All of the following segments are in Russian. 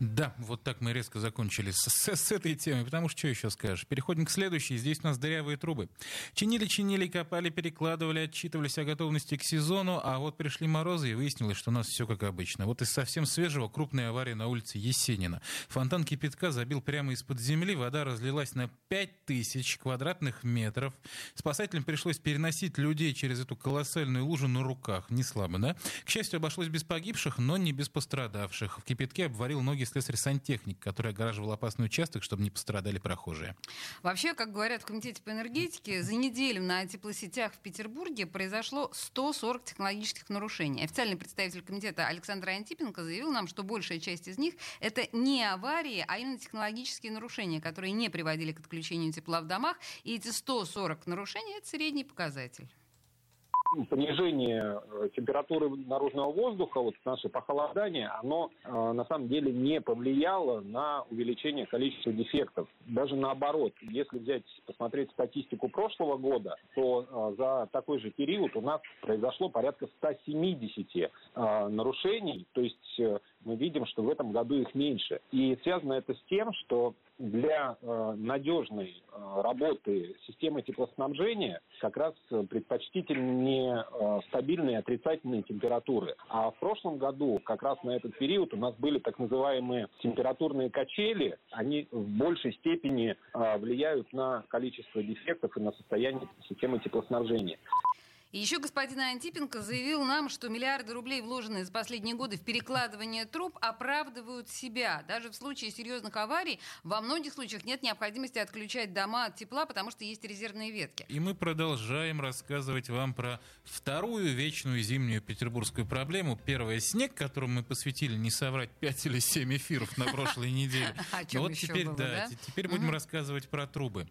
Да, вот так мы резко закончили с, с, с этой темой, потому что что еще скажешь? Переходим к следующей. Здесь у нас дырявые трубы. Чинили, чинили, копали, перекладывали, отчитывались о готовности к сезону, а вот пришли морозы и выяснилось, что у нас все как обычно. Вот из совсем свежего крупная авария на улице Есенина. Фонтан кипятка забил прямо из-под земли, вода разлилась на 5000 квадратных метров. Спасателям пришлось переносить людей через эту колоссальную лужу на руках. Не слабо, да? К счастью, обошлось без погибших, но не без пострадавших. В кипятке обварил ноги слесарь-сантехник, который огораживал опасный участок, чтобы не пострадали прохожие. Вообще, как говорят в Комитете по энергетике, за неделю на теплосетях в Петербурге произошло 140 технологических нарушений. Официальный представитель комитета Александр Антипенко заявил нам, что большая часть из них — это не аварии, а именно технологические нарушения, которые не приводили к отключению тепла в домах. И эти 140 нарушений — это средний показатель понижение э, температуры наружного воздуха, вот наше похолодание, оно э, на самом деле не повлияло на увеличение количества дефектов. Даже наоборот, если взять, посмотреть статистику прошлого года, то э, за такой же период у нас произошло порядка 170 нарушений, то есть мы видим, что в этом году их меньше. И связано это с тем, что для э, надежной э, работы системы теплоснабжения как раз предпочтительнее э, стабильные отрицательные температуры. А в прошлом году, как раз на этот период, у нас были так называемые температурные качели. Они в большей степени э, влияют на количество дефектов и на состояние системы теплоснабжения. И еще господин Антипенко заявил нам, что миллиарды рублей, вложенные за последние годы в перекладывание труб, оправдывают себя. Даже в случае серьезных аварий во многих случаях нет необходимости отключать дома от тепла, потому что есть резервные ветки. И мы продолжаем рассказывать вам про вторую вечную зимнюю петербургскую проблему. Первая снег, которому мы посвятили, не соврать, 5 или 7 эфиров на прошлой неделе. Вот теперь, да, теперь будем рассказывать про трубы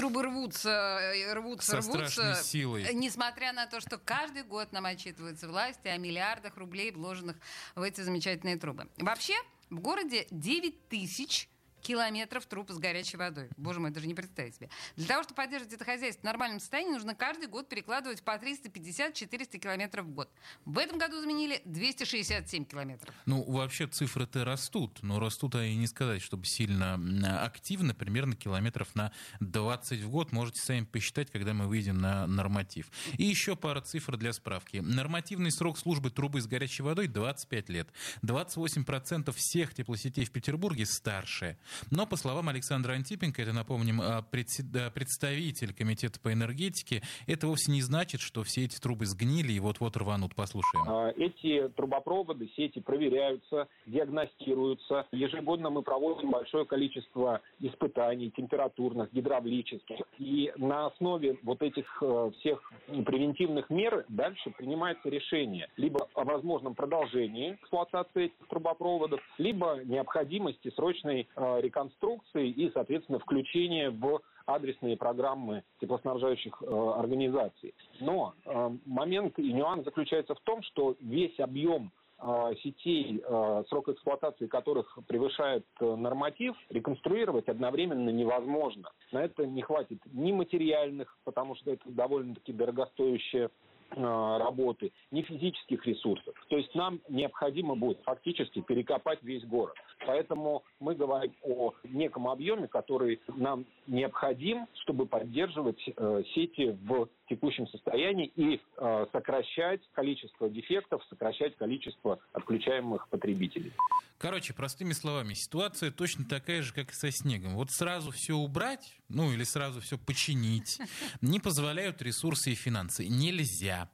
трубы рвутся, э, рвутся, Со рвутся. силой. Несмотря на то, что каждый год нам отчитываются власти о миллиардах рублей, вложенных в эти замечательные трубы. Вообще, в городе 9 тысяч километров труб с горячей водой. Боже мой, даже не представить себе. Для того, чтобы поддерживать это хозяйство в нормальном состоянии, нужно каждый год перекладывать по 350-400 километров в год. В этом году заменили 267 километров. Ну, вообще цифры-то растут, но растут, а и не сказать, чтобы сильно активно, примерно километров на 20 в год. Можете сами посчитать, когда мы выйдем на норматив. И еще пара цифр для справки. Нормативный срок службы трубы с горячей водой 25 лет. 28% всех теплосетей в Петербурге старше. Но, по словам Александра Антипенко, это, напомним, а, представитель Комитета по энергетике, это вовсе не значит, что все эти трубы сгнили и вот-вот рванут. Послушаем. А, эти трубопроводы, сети проверяются, диагностируются. Ежегодно мы проводим большое количество испытаний температурных, гидравлических. И на основе вот этих э, всех превентивных мер дальше принимается решение либо о возможном продолжении эксплуатации этих трубопроводов, либо необходимости срочной э, реконструкции и, соответственно, включение в адресные программы теплоснабжающих э, организаций. Но э, момент и нюанс заключается в том, что весь объем э, сетей, э, срок эксплуатации которых превышает э, норматив, реконструировать одновременно невозможно. На это не хватит ни материальных, потому что это довольно-таки дорогостоящая работы, ни физических ресурсов. То есть нам необходимо будет фактически перекопать весь город. Поэтому мы говорим о неком объеме, который нам необходим, чтобы поддерживать э, сети в текущем состоянии и э, сокращать количество дефектов, сокращать количество отключаемых потребителей. Короче, простыми словами, ситуация точно такая же, как и со снегом. Вот сразу все убрать, ну или сразу все починить, не позволяют ресурсы и финансы. Нельзя.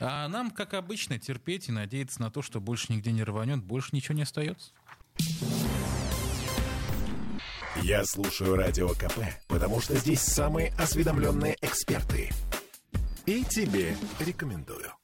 А нам, как обычно, терпеть и надеяться на то, что больше нигде не рванет, больше ничего не остается. Я слушаю Радио КП, потому что здесь самые осведомленные эксперты. И тебе рекомендую.